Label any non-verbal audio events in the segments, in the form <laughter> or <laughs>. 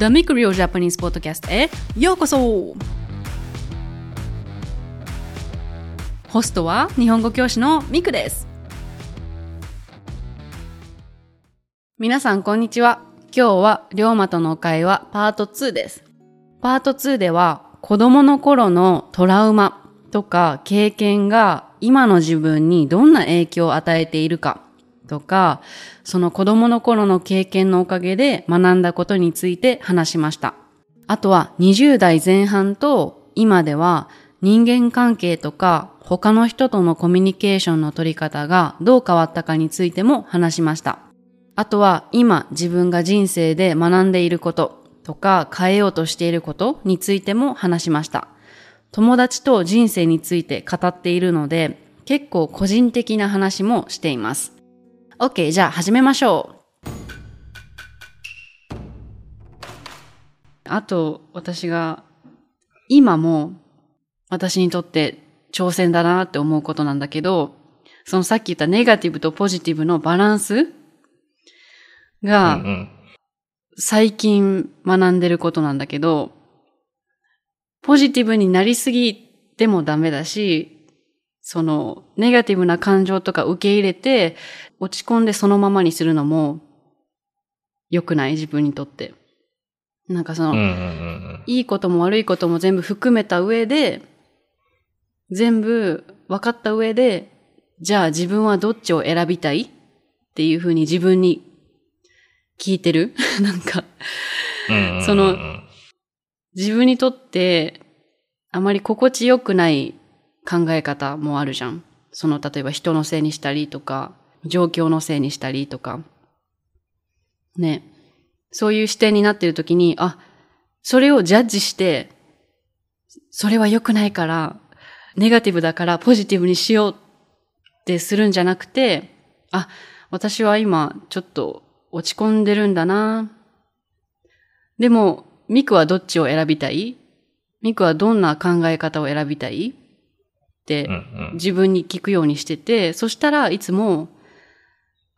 The Mic Real Japanese Podcast へようこそホストは日本語教師のミクです。皆さんこんにちは。今日は龍馬との会話パート2です。パート2では子供の頃のトラウマとか経験が今の自分にどんな影響を与えているかとか、その子供の頃の経験のおかげで学んだことについて話しました。あとは20代前半と今では人間関係とか他の人とのコミュニケーションの取り方がどう変わったかについても話しました。あとは今自分が人生で学んでいることとか変えようとしていることについても話しました。友達と人生について語っているので結構個人的な話もしています。OK、じゃあ始めましょう。あと私が今も私にとって挑戦だなって思うことなんだけど、そのさっき言ったネガティブとポジティブのバランスうんがうん。最近学んでることなんだけど、ポジティブになりすぎてもダメだし、そのネガティブな感情とか受け入れて落ち込んでそのままにするのも良くない？自分にとって。なんかその、うんうんうんいいことも悪いことも全部含めた上で、全部分かった上で、じゃあ自分はどっちを選びたい？っていうふうに自分に聞いてる？<laughs> なんか。その自分にとってあまり心地よくない考え方もあるじゃん。その、例えば人のせいにしたりとか、状況のせいにしたりとか。ね。そういう視点になっているときに、あ、それをジャッジして、それは良くないから、ネガティブだからポジティブにしようってするんじゃなくて、あ、私は今ちょっと落ち込んでるんだな。でも、ミクはどっちを選びたい？ミクはどんな考え方を選びたい？自分に聞くようにしてて、そしたらいつも、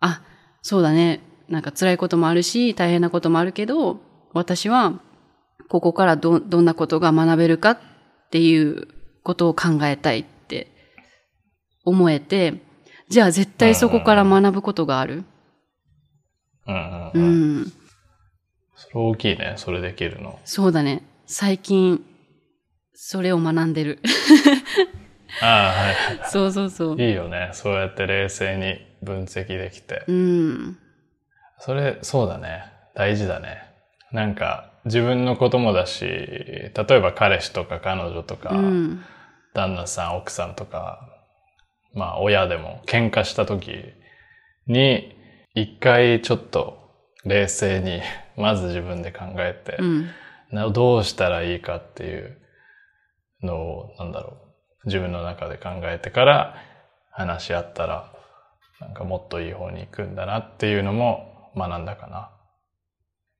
あ、そうだね。なんか辛いこともあるし、大変なこともあるけど、私はここからど、どんなことが学べるかっていうことを考えたいって思えて、じゃあ絶対そこから学ぶことがある。うんうんううん。ん。それ大きいね、それできるの。そうだね。最近、それを学んでる。ああ、はいはそうそうそう。い。いいよね。そうやって冷静に分析できて。うん。それ、そうだね。大事だね。なんか、自分のこともだし、例えば彼氏とか彼女とか、うん。旦那さん、奥さんとか、まあ親でも喧嘩した時に、一回ちょっと冷静に、まず自分で考えて、うん。などうしたらいいかっていうのを、なんだろう、自分の中で考えてから話し合ったら、なんかもっといい方に行くんだなっていうのも学んだかな。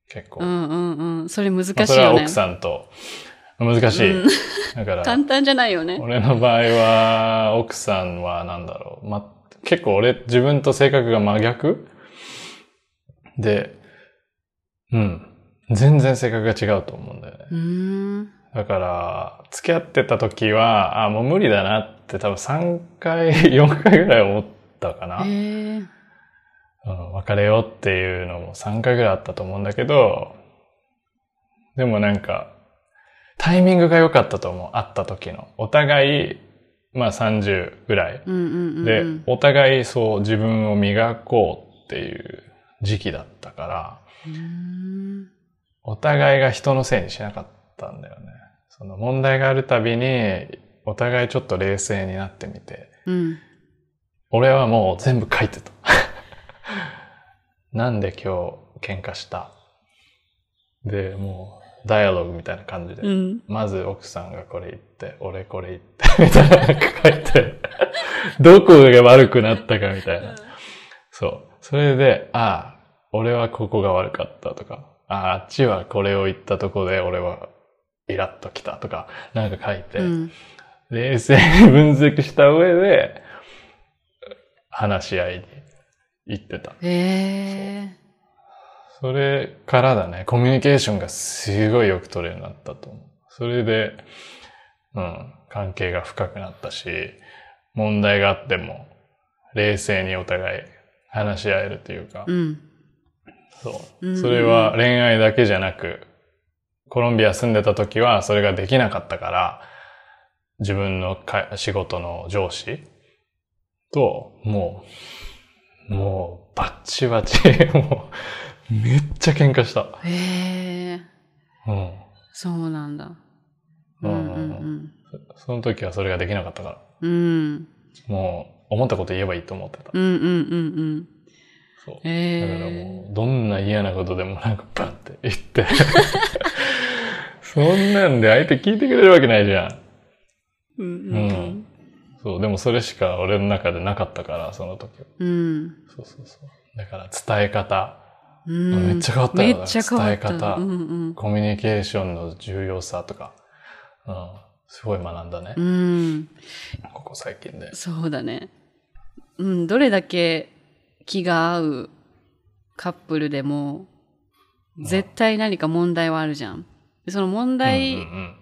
結構。うんうんうん。それ難しいまあそれはよね奥。さんと、難しい。うんだから、簡単じゃないよね。俺の場合は、奥さんはなんだろう。ま、結構俺、自分と性格が真逆？で、うん。全然性格が違うと思うんだよね。だから、付き合ってた時は、あ、もう無理だなって多分3回、<laughs> 4回ぐらい思ったかな。へえ。うん、別れようっていうのも3回ぐらいあったと思うんだけど、でもなんか、タイミングが良かったと思う。会った時の。お互い、まあ30ぐらい。で、お互いそう自分を磨こうっていう時期だったから。お互いが人のせいにしなかったんだよね。その問題があるたびに、お互いちょっと冷静になってみて、うん。俺はもう全部書いてた。<laughs> なんで今日喧嘩した？で、もう、ダイアログみたいな感じで。うん。まず奥さんがこれ言って、俺これ言って、<laughs> みたいな書いて、どこが悪くなったかみたいな。そう。それで、ああ、俺はここが悪かったとか、ああ、あっちはこれを言ったとこで俺はイラッときたとか、なんか書いて、うん。冷静に分析した上で、話し合いに行ってた。へえ。それからだね、コミュニケーションがすごいよく取れるようになったと思う。それで、うん、関係が深くなったし、問題があっても、冷静にお互い話し合えるというか、うん。そう。うんそれは恋愛だけじゃなく、コロンビア住んでた時はそれができなかったから、自分のか仕事の上司と、もう、もう、バッチバチ、<laughs> もう、めっちゃ喧嘩した。へえ、うん。そうなんだ。ううんんうんその時はそれができなかったから、うん。うん。もう、思ったこと言えばいいと思ってた。うんうんうんうん。そう。へだからえ。もう、どんな嫌なことでもなんかバンって言って。<laughs> そんなんで相手聞いてくれるわけないじゃん。うんううんそう、でもそれしか俺の中でなかったから、その時は。うん。うん。そうそうそう。だから伝え方、うんめっちゃ変わったよめっちゃ変わった。伝え方うんうん。コミュニケーションの重要さとか、うん、すごい学んだね。うん。ここ最近で。そうだね。うん、どれだけ気が合うカップルでも、絶対何か問題はあるじゃん。でその問うん題うん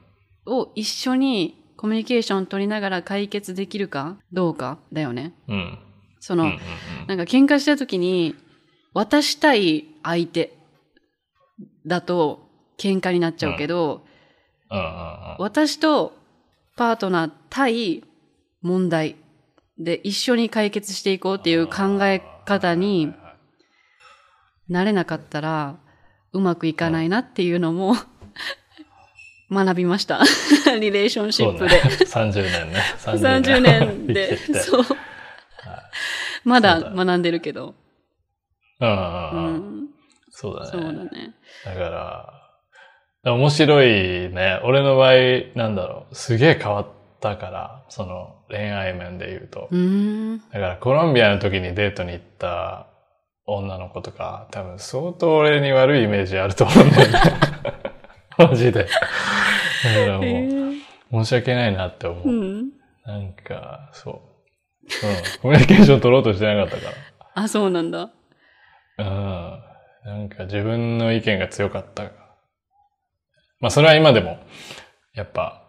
を一緒にコミュニケーション取りながら解決できるかどうかだよね。うん。うん。その、うんうんなんか喧嘩した時に、渡したい相手だと喧嘩になっちゃうけど、うんうんうん私とパートナー対問題で一緒に解決していこうっていう考え方になれなかったらうまくいかないなっていうのも <laughs> 学びました。<laughs> リレーションシップで。ね、30年ね。30年でそう。まだ学んでるけど。うんうんううん。ん。そうだね。そうだね。だから、面白いね。俺の場合、なんだろう、すげえ変わったから、その恋愛面で言うと。う。だからコロンビアの時にデートに行った女の子とか、多分相当俺に悪いイメージあると思うんだよね。<laughs> <laughs> マジで。だからもう、えー申し訳ないなって思う。うん。なんか、そう。うん。コミュニケーション取ろうとしてなかったか <laughs> あ、そうなんだ。ら。うん。なんか自分の意見が強かった。まあそれは今でも、やっぱ、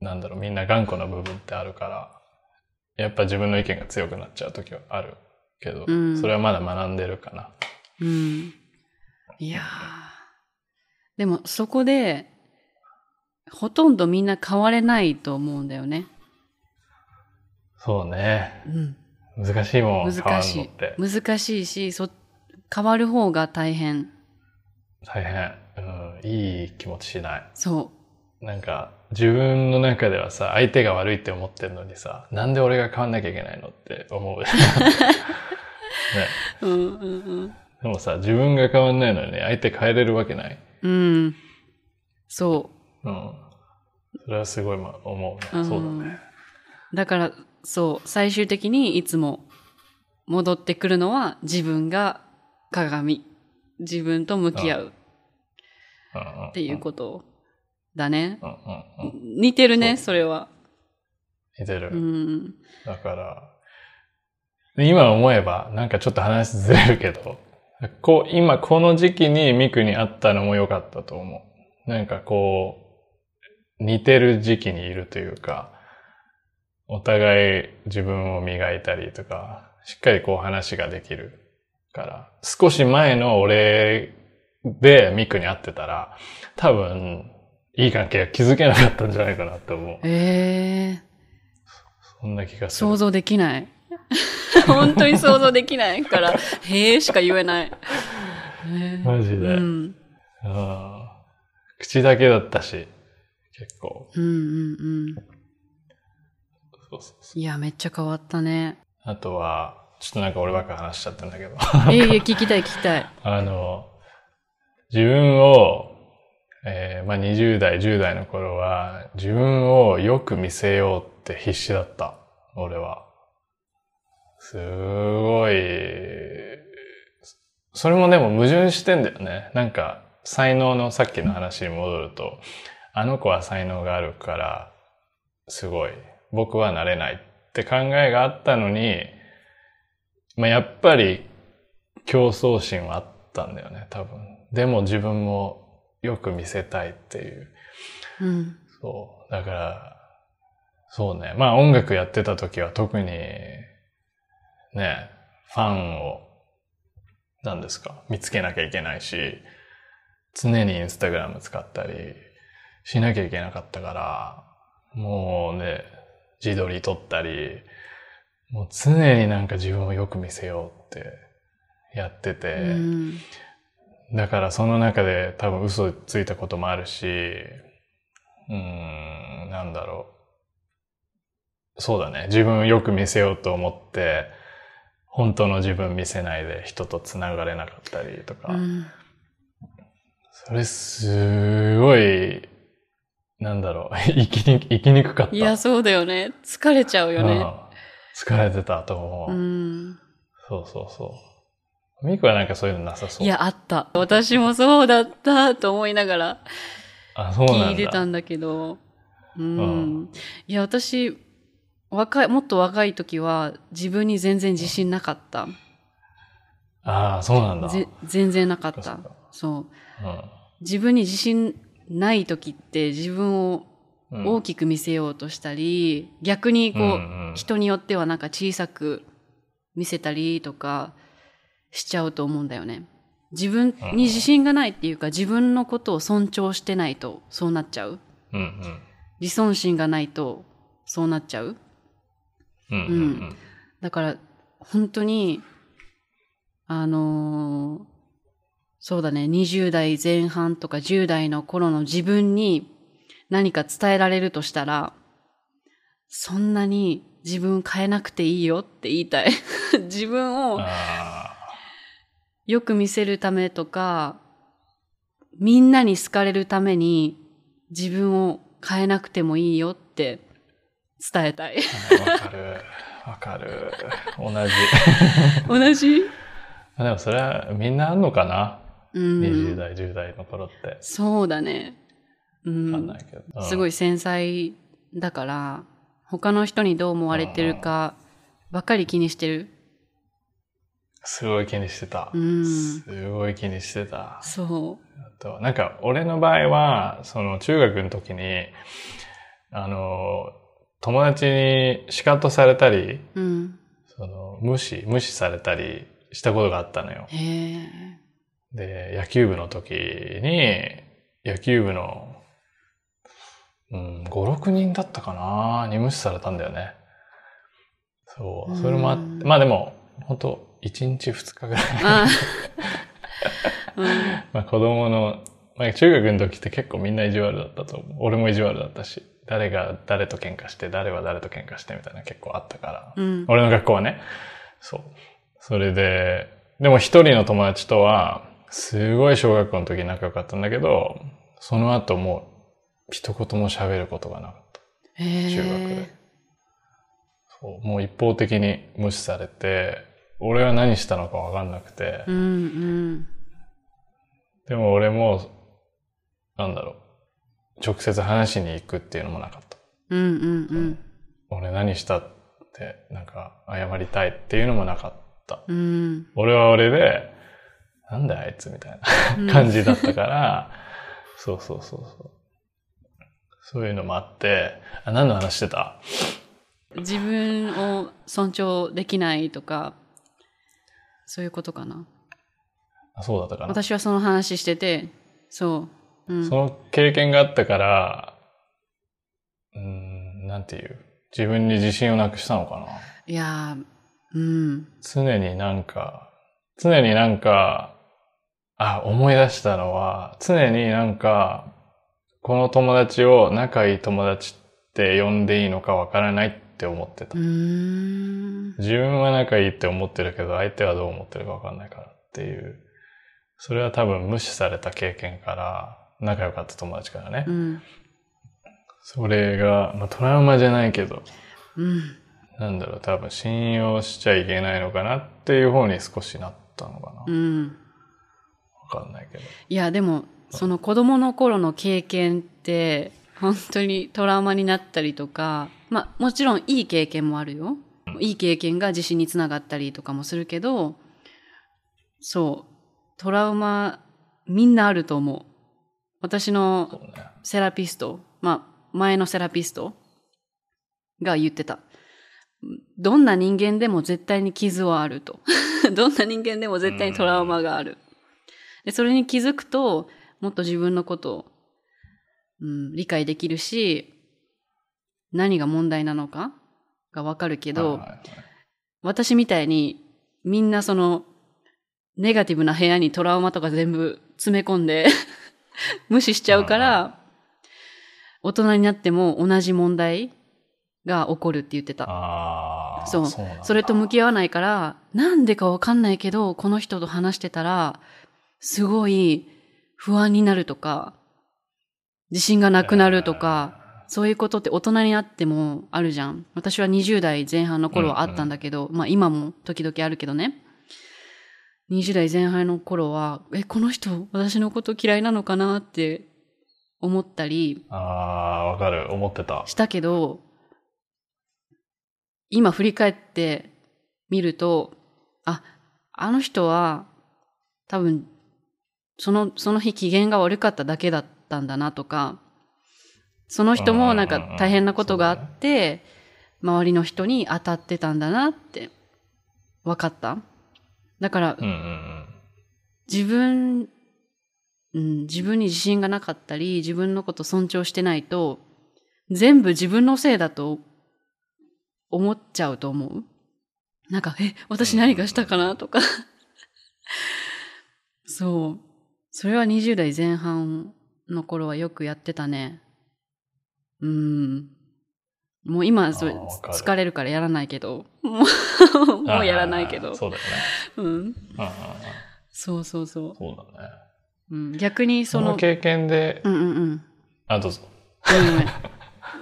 なんだろう、みんな頑固な部分ってあるから、やっぱ自分の意見が強くなっちゃう時はあるけど、うんそれはまだ学んでるかな。うん。いやーでもそこで、ほとんどみんな変われないと思うんだよね。そうね。うん。難しいもん、難しい。難しいし、そ、変わる方が大変。大変。うん、いい気持ちしない。そなんか、自分の中ではさ、相手が悪いって思ってるのにさ、なんで俺が変わんなきゃいけないのって思う。<laughs> ね。う。うんうんでもさ、自分が変わんないのに相手変えれるわけない。うん。うん。そうん。それはすごいま思うね。う。そうだんね。だから、そう、最終的にいつも戻ってくるのは自分が鏡。自分と向き合ううんっていうことだね。うんうんうん。似てるね、そそれは。似てる。うん。だから、で今思えば、なんかちょっと話ずれるけど、こう、今この時期にミクに会ったのも良かったと思う。なんかこう、似てる時期にいるというか、お互い自分を磨いたりとか、しっかりこう話ができるから、少し前の俺でミクに会ってたら、多分、いい関係が築けなかったんじゃないかなって思う。ええそんな気がする。想像できない。<laughs> 本当に想像できないから、<laughs> へえしか言えない。へ <laughs> えマジでうん。うん口だけだったし、結構。うんうんうん。そうそうそういや、めっちゃ変わったね。あとは、ちょっとなんか俺ばっか話しちゃったんだけど。いえいえ、聞きたい聞きたい。あの、自分を、えーまあ、20代、10代の頃は、自分をよく見せようって必死だった。俺は。すごい、それもでも矛盾してんだよね。なんか、才能のさっきの話に戻ると、あの子は才能があるから、すごい、僕はなれないって考えがあったのに、まあ、やっぱり競争心はあったんだよね、多分。でも自分もよく見せたいっていう。うん。そう。だから、そうね。まあ音楽やってた時は特に、ね、ファンを、何ですか、見つけなきゃいけないし、常にインスタグラム使ったりしなきゃいけなかったから、もうね、自撮り撮ったり、もう常になんか自分をよく見せようってやってて、うん。だからその中で多分嘘ついたこともあるし、うーん、なんだろう。そうだね。自分をよく見せようと思って、本当の自分見せないで人と繋がれなかったりとか。うん。それすごい、なんだろう。<laughs> 生きに、生きにくかった。いや、そうだよね。疲れちゃうよね。うん疲れてたと思う。うん。そうそうそう。ミクはなんかそういうのなさそう。いや、あった。私もそうだったと思いながらあ、そうなんだ。聞いてたんだけど。うん。うんいや、私、若い、もっと若い時は自分に全然自信なかった。ああ、そうなんだ。ぜ全然なかったそう。うん自分に自信ない時って自分をうん大きく見せようとしたり、逆にこう、うんうん人によってはなんか小さく見せたりとかしちゃうと思うんだよね。自分に自信がないっていうか、自分のことを尊重してないとそうなっちゃう。うんうん。自尊心がないとそうなっちゃう。うんうんうん。だから、本当に、あのーそうだね、20代前半とか10代の頃の自分に何か伝えられるとしたら、そんなに自分変えなくていいよって言いたい。<laughs> 自分をあよく見せるためとか、みんなに好かれるために自分を変えなくてもいいよって伝えたい。あ、わかる。わかる。同じ。同じ？<laughs> でもそれはみんなあんのかな、うん。?20 代、10代の頃って。そうだね。うわかんんな。いけど。すごい。い繊細だから、他の人にどう思われてるかばっかり気にしてる。すごい気にしてた。うん。すごい気にしてた。そあとなんか、俺の場合は、その中学の時に、あの、友達に叱妬されたり、う。うん。その、無視、無視されたりしたことがあったのよ。で、野球部の時に、野球部の、うん、5、6人だったかなに無視されたんだよね。そう。それもあって、うんまあでも、本当1日2日ぐらい。<laughs> まあ子供の、まあ中学の時って結構みんな意地悪だったと思う。俺も意地悪だったし、誰が誰と喧嘩して、誰は誰と喧嘩してみたいな結構あったから。うん。俺の学校はね。そう。それで、でも一人の友達とは、すごい小学校の時仲良かったんだけど、その後もう一言も喋ることがなかった。中学で。そう。もう一方的に無視されて、俺は何したのかわかんなくて、うんうん。でも俺も、なんだろう、直接話しに行くっていうのもなかった。うんうんうん。俺何したって、なんか謝りたいっていうのもなかった。うん。俺は俺で、なんだよあいつみたいな感じだったから、そうそうそうそう。そういうのもあって、あ、何の話してた？自分を尊重できないとか、そういうことかな。あそうだったかな。私はその話してて、そう。うん。その経験があったから、うーん、なんていう、自分に自信をなくしたのかな。いやー、うん。常になんか、常になんか、あ、思い出したのは、常になんか、この友達を仲いい友達って呼んでいいのかわからないって思ってた。自分は仲いいって思ってるけど、相手はどう思ってるかわかんないからっていう。それは多分無視された経験から、仲良かった友達からね。うん。それが、まあ、トラウマじゃないけど、うん。なんだろう、多分信用しちゃいけないのかなっていう方に少しなったのかな。うん。わかんないけど。いや、でも、その子供の頃の経験って、本当にトラウマになったりとか、まあ、もちろんいい経験もあるよ。いい経験が自信につながったりとかもするけど、そう。トラウマ、みんなあると思う。私の。セラピスト、まあ、前のセラピストが言ってた。どんな人間でも絶対に傷はあると。<laughs> どんな人間でも絶対にトラウマがある。で、それに気づくと、もっと自分のことを、うん、理解できるし、何が問題なのかがわかるけど、はいはいはい私みたいにみんなそのネガティブな部屋にトラウマとか全部詰め込んで <laughs> 無視しちゃうから、大人になっても同じ問題が起こるって言ってた。そうなんだそれと向き合わないから、なんでかわかんないけど、この人と話してたら、すごい不安になるとか、自信がなくなるとか、そういうことって大人になってもあるじゃん。私は20代前半の頃はあったんだけど、まあ今も時々あるけどね。20代前半の頃は、え、この人私のこと嫌いなのかなって思ったりああ、わかる。思ってた。したけど、今振り返ってみると、あ、あの人は多分その、その日機嫌が悪かっただけだったんだなとか、その人もなんか大変なことがあって、周りの人に当たってたんだなって分かった。だからうんうんうん。自分、うん、自分に自信がなかったり、自分のこと尊重してないと、全部自分のせいだと思っちゃうと思うなんか、え、私何かしたかなとか。<laughs> そう。それは20代前半の頃はよくやってたね。うん。もう今そ疲れるからやらないけど。も <laughs> うもうやらないけど。そうだよね。うん。うんう。そうそうそそうだね。う。うん、逆にその、その経験で、うんうんうん。あ、どうぞ。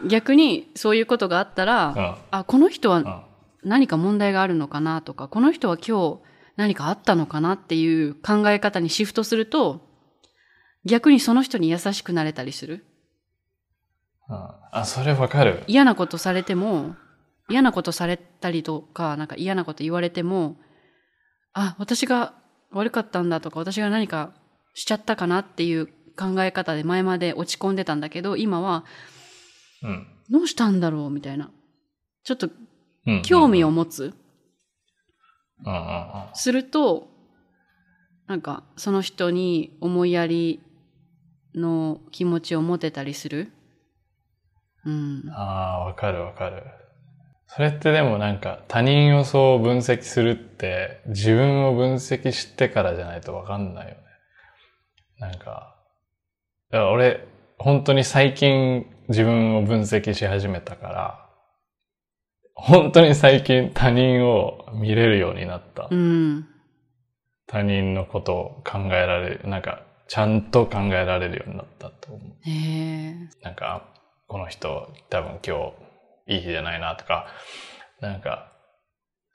ん逆にそういうことがあったら、うん。あ、この人はうん。何か問題があるのかなとか、この人は今日何かあったのかなっていう考え方にシフトすると、逆にその人に優しくなれたりする。うんあ、それわかる。嫌なことされても、嫌なことされたりとか、なんか嫌なこと言われても、あ、私が悪かったんだとか、私が何かしちゃったかなっていう考え方で前まで落ち込んでたんだけど、今は、うん。どうしたんだろうみたいな。ちょっとうん興味を持つ。すると、なんか、その人に思いやりの気持ちを持てたりする。うん。ああ、わかるわかる。それってでもなんか他人をそう分析するって自分を分析してからじゃないとわかんないよね。なんか、だから俺本当に最近自分を分析し始めたから、本当に最近他人を見れるようになった。うん。他人のことを考えられる、なんかちゃんと考えられるようになったと思う。へえ。なんか、この人多分今日いい日じゃないなとか、なんか、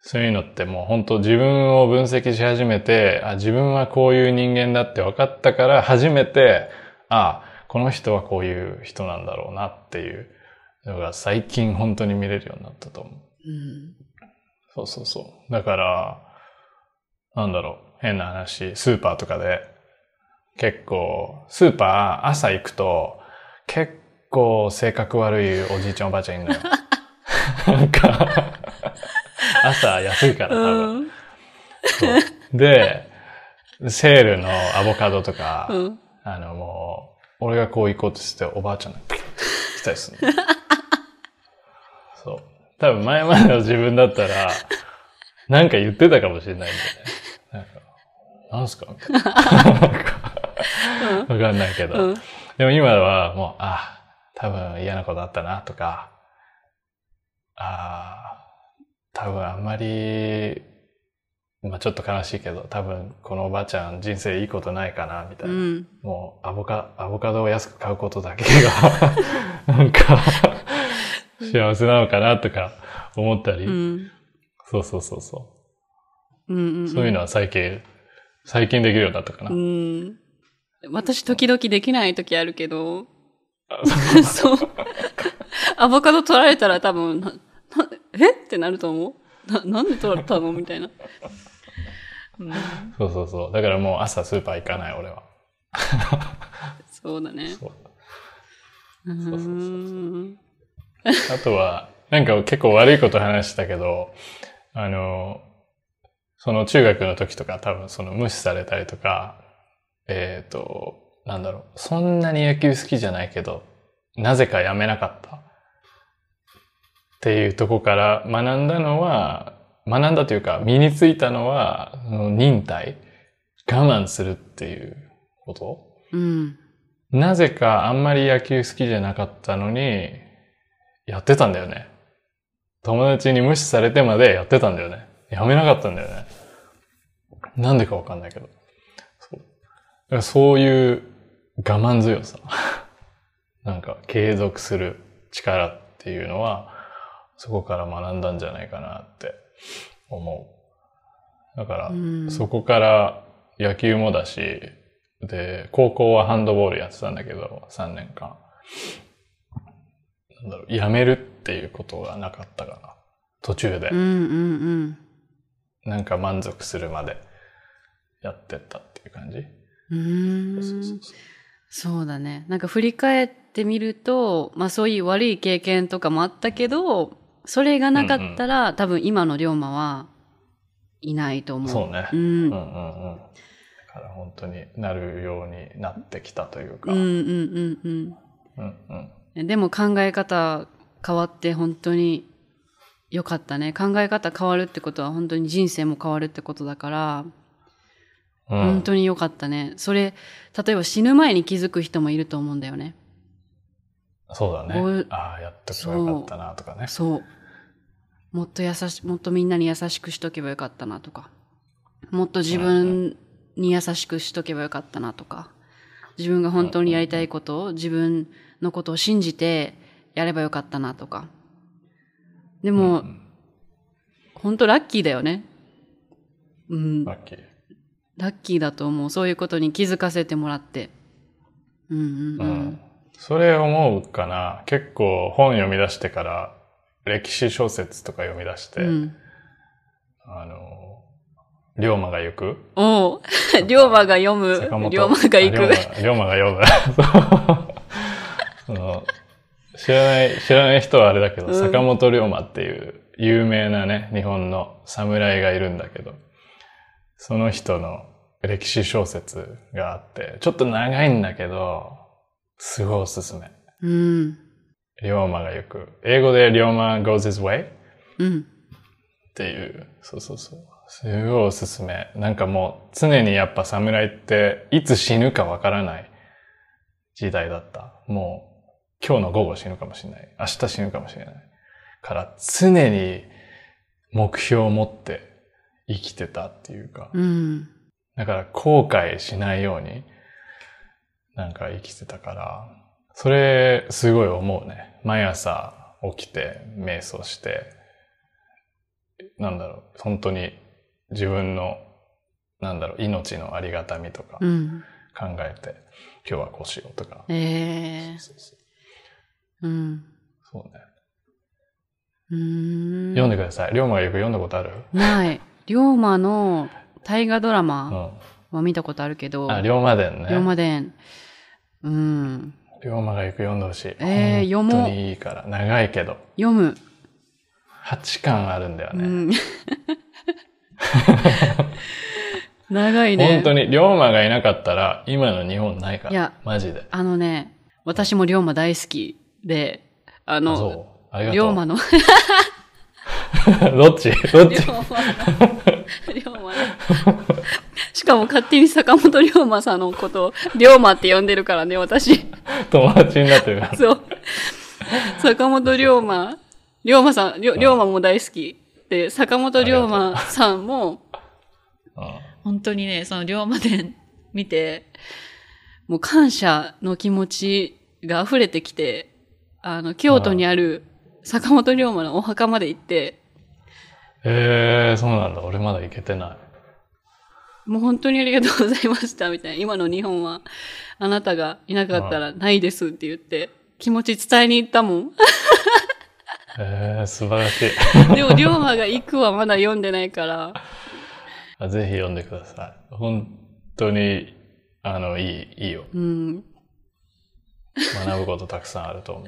そういうのってもう本当自分を分析し始めて、あ、自分はこういう人間だって分かったから初めて、あ、この人はこういう人なんだろうなっていうのが最近本当に見れるようになったと思う。うん。そうそうそう。だから、なんだろう、変な話、スーパーとかで、結構、スーパー朝行くと、結構性格悪いおじいちゃんおばあちゃんいるのよ。<laughs> なんか、朝安いから多分。うん。で、セールのアボカドとか、うん。あのもう、俺がこう行こうとしておばあちゃんがピッ来たりするの。そう。多分前までの自分だったら、なんか言ってたかもしれないんだよね。なんか、なんすかみたいな。<laughs> わかんないけど。うん。でも今はもう、あ、多分嫌なことあったなとか、あ多分あんまり、まあちょっと悲しいけど、多分このおばあちゃん人生いいことないかな、みたいうな。ん。もうアボカ、アボカドを安く買うことだけが、<laughs> なんか、幸せなのかなとか思ったり、うん。そうそうそうそうん。う。そういうのは最近、最近できるようになったかな。うん。私時々できない時あるけど、あそう。アボカド取られたら多分、ななえ？ってなると思う？な、なんで取られたの？みたいな。うんそうそうそう。だからもう朝スーパー行かない、俺は。そうだね。そううーん。あとは、なんか結構悪いこと話したけど、あの、その中学の時とか多分その無視されたりとか、えっ、と、なんだろう、そんなに野球好きじゃないけど、なぜかやめなかった。っていうとこから学んだのは、学んだというか身についたのは、その忍耐、我慢するっていうことうん。なぜかあんまり野球好きじゃなかったのに、やってたんだよね。友達に無視されてまでやってたんだよね。やめなかったんだよね。なんでかわかんないけど。そうそういう我慢強さ。<laughs> なんか継続する力っていうのは、そこから学んだんじゃないかなって思う。だから、うんそこから野球もだし、で、高校はハンドボールやってたんだけど、3年間。なんだろう、やめるっていうことがなかったかな。途中でうん。うんなんか満足するまでやってったっていう感じ。うん。そうそうんそうそうだね。なんか振り返ってみると、まあそういう悪い経験とかもあったけど、それがなかったら、多分今の龍馬はいないと思う。そうね。うん。うんうんうん。だから本当になるようになってきたというか。うんううんんうんうん。うん。でも考え方変わって本当に良かったね。考え方変わるってことは本当に人生も変わるってことだから、うん本当に良かったね。それ、例えば死ぬ前に気づく人もいると思うんだよね。そうだね。ああ、やっとけばよかったなとかね。そう。もっと優し、もっとみんなに優しくしとけばよかったなとか。もっと自分に優しくしとけばよかったなとか。自分が本当にやりたいことを、自分のことを信じてやればよかったなとか。でも、うん本当ラッキーだよね。うん。ラッキー。ラッキーだと思う。そういうことに気づかせてもらって。うんうんううん。ん。それ思うかな。結構本読み出してから歴史小説とか読み出して、うん。あの、龍馬が行くおう。龍馬が読む龍馬が行く。あ龍馬が読む。<laughs> その知らない、知らない人はあれだけど、うん坂本龍馬っていう有名なね、日本の侍がいるんだけど、その人の歴史小説があって、ちょっと長いんだけど、すごいおすすめ。うん。龍馬が行く。英語で龍馬 goes his way うん。っていう、そうそうそう。すごいおすすめ。なんかもう常にやっぱ侍っていつ死ぬかわからない時代だった。もう今日の午後死ぬかもしれない。明日死ぬかもしれない。から常に目標を持って生きてたっていうか。うん。だから後悔しないようになんか生きてたから、それすごい思うね。毎朝起きて瞑想して、なんだろう、本当に自分の、なんだろう、命のありがたみとかうん。考えて、今日はこうしようとか。ええそうそううん。そうね。うーん。読んでください。龍馬がよく読んだことある？ない。龍馬の大河ドラうマん。は見たことあるけど、あ、龍馬伝ね。龍馬伝。うん。龍馬がよく読んでほしい。えー読もう本当にいいから。長いけど。読む。8巻あるんだよね。うん。<laughs> 長いね。本当に、龍馬がいなかったら、今の日本ないから。いやマジで。あのね、私も龍馬大好きで、ああの。あ。龍馬の、<laughs> どっち？どっち？龍馬。しかも勝手に坂本龍馬さんのことを龍馬って呼んでるからね、私。友達になってるから。そう。坂本龍馬、龍馬さん、龍龍馬も大好き。で、坂本龍馬さんも、うん本当にね、その龍馬伝見て、もう感謝の気持ちが溢れてきて、あの、京都にある坂本龍馬のお墓まで行って、えー、そうなんだ。俺まだ行けてない。もう本当にありがとうございました、みたいな。今の日本は、あなたがいなかったらないですって言って、気持ち伝えに行ったもん。えー、素晴らしい。でも、龍馬が行くはまだ読んでないから、あぜひ読んでください。本当に、あの、いい、いいよ。うん。学ぶことたくさんあると思う。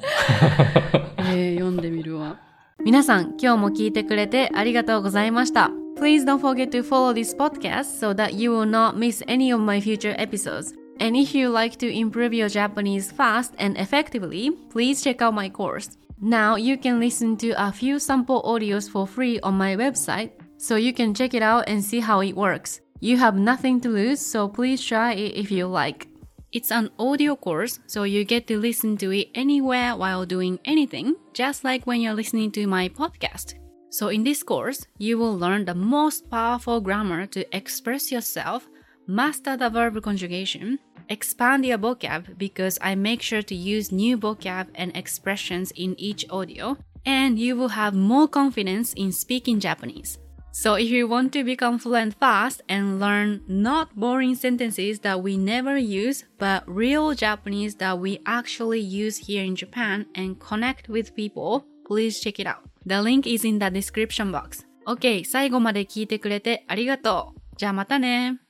えー、読んでみるわ。皆さん、今日も聞いてくれてありがとうございました。Please don't forget to follow this podcast so that you will not miss any of my future episodes. And if you like to improve your Japanese fast and effectively, please check out my course. Now you can listen to a few sample audios for free on my website, so you can check it out and see how it works. You have nothing to lose, so please try it if you like. It's an audio course, so you get to listen to it anywhere while doing anything, just like when you're listening to my podcast. So in this course, you will learn the most powerful grammar to express yourself, master the verb conjugation, expand your vocab because I make sure to use new vocab and expressions in each audio, and you will have more confidence in speaking Japanese. So if you want to become fluent fast and learn not boring sentences that we never use, but real Japanese that we actually use here in Japan and connect with people, please check it out. The link is in the description box. OK, 最後まで聞いてくれてありがとう。じゃあまたね。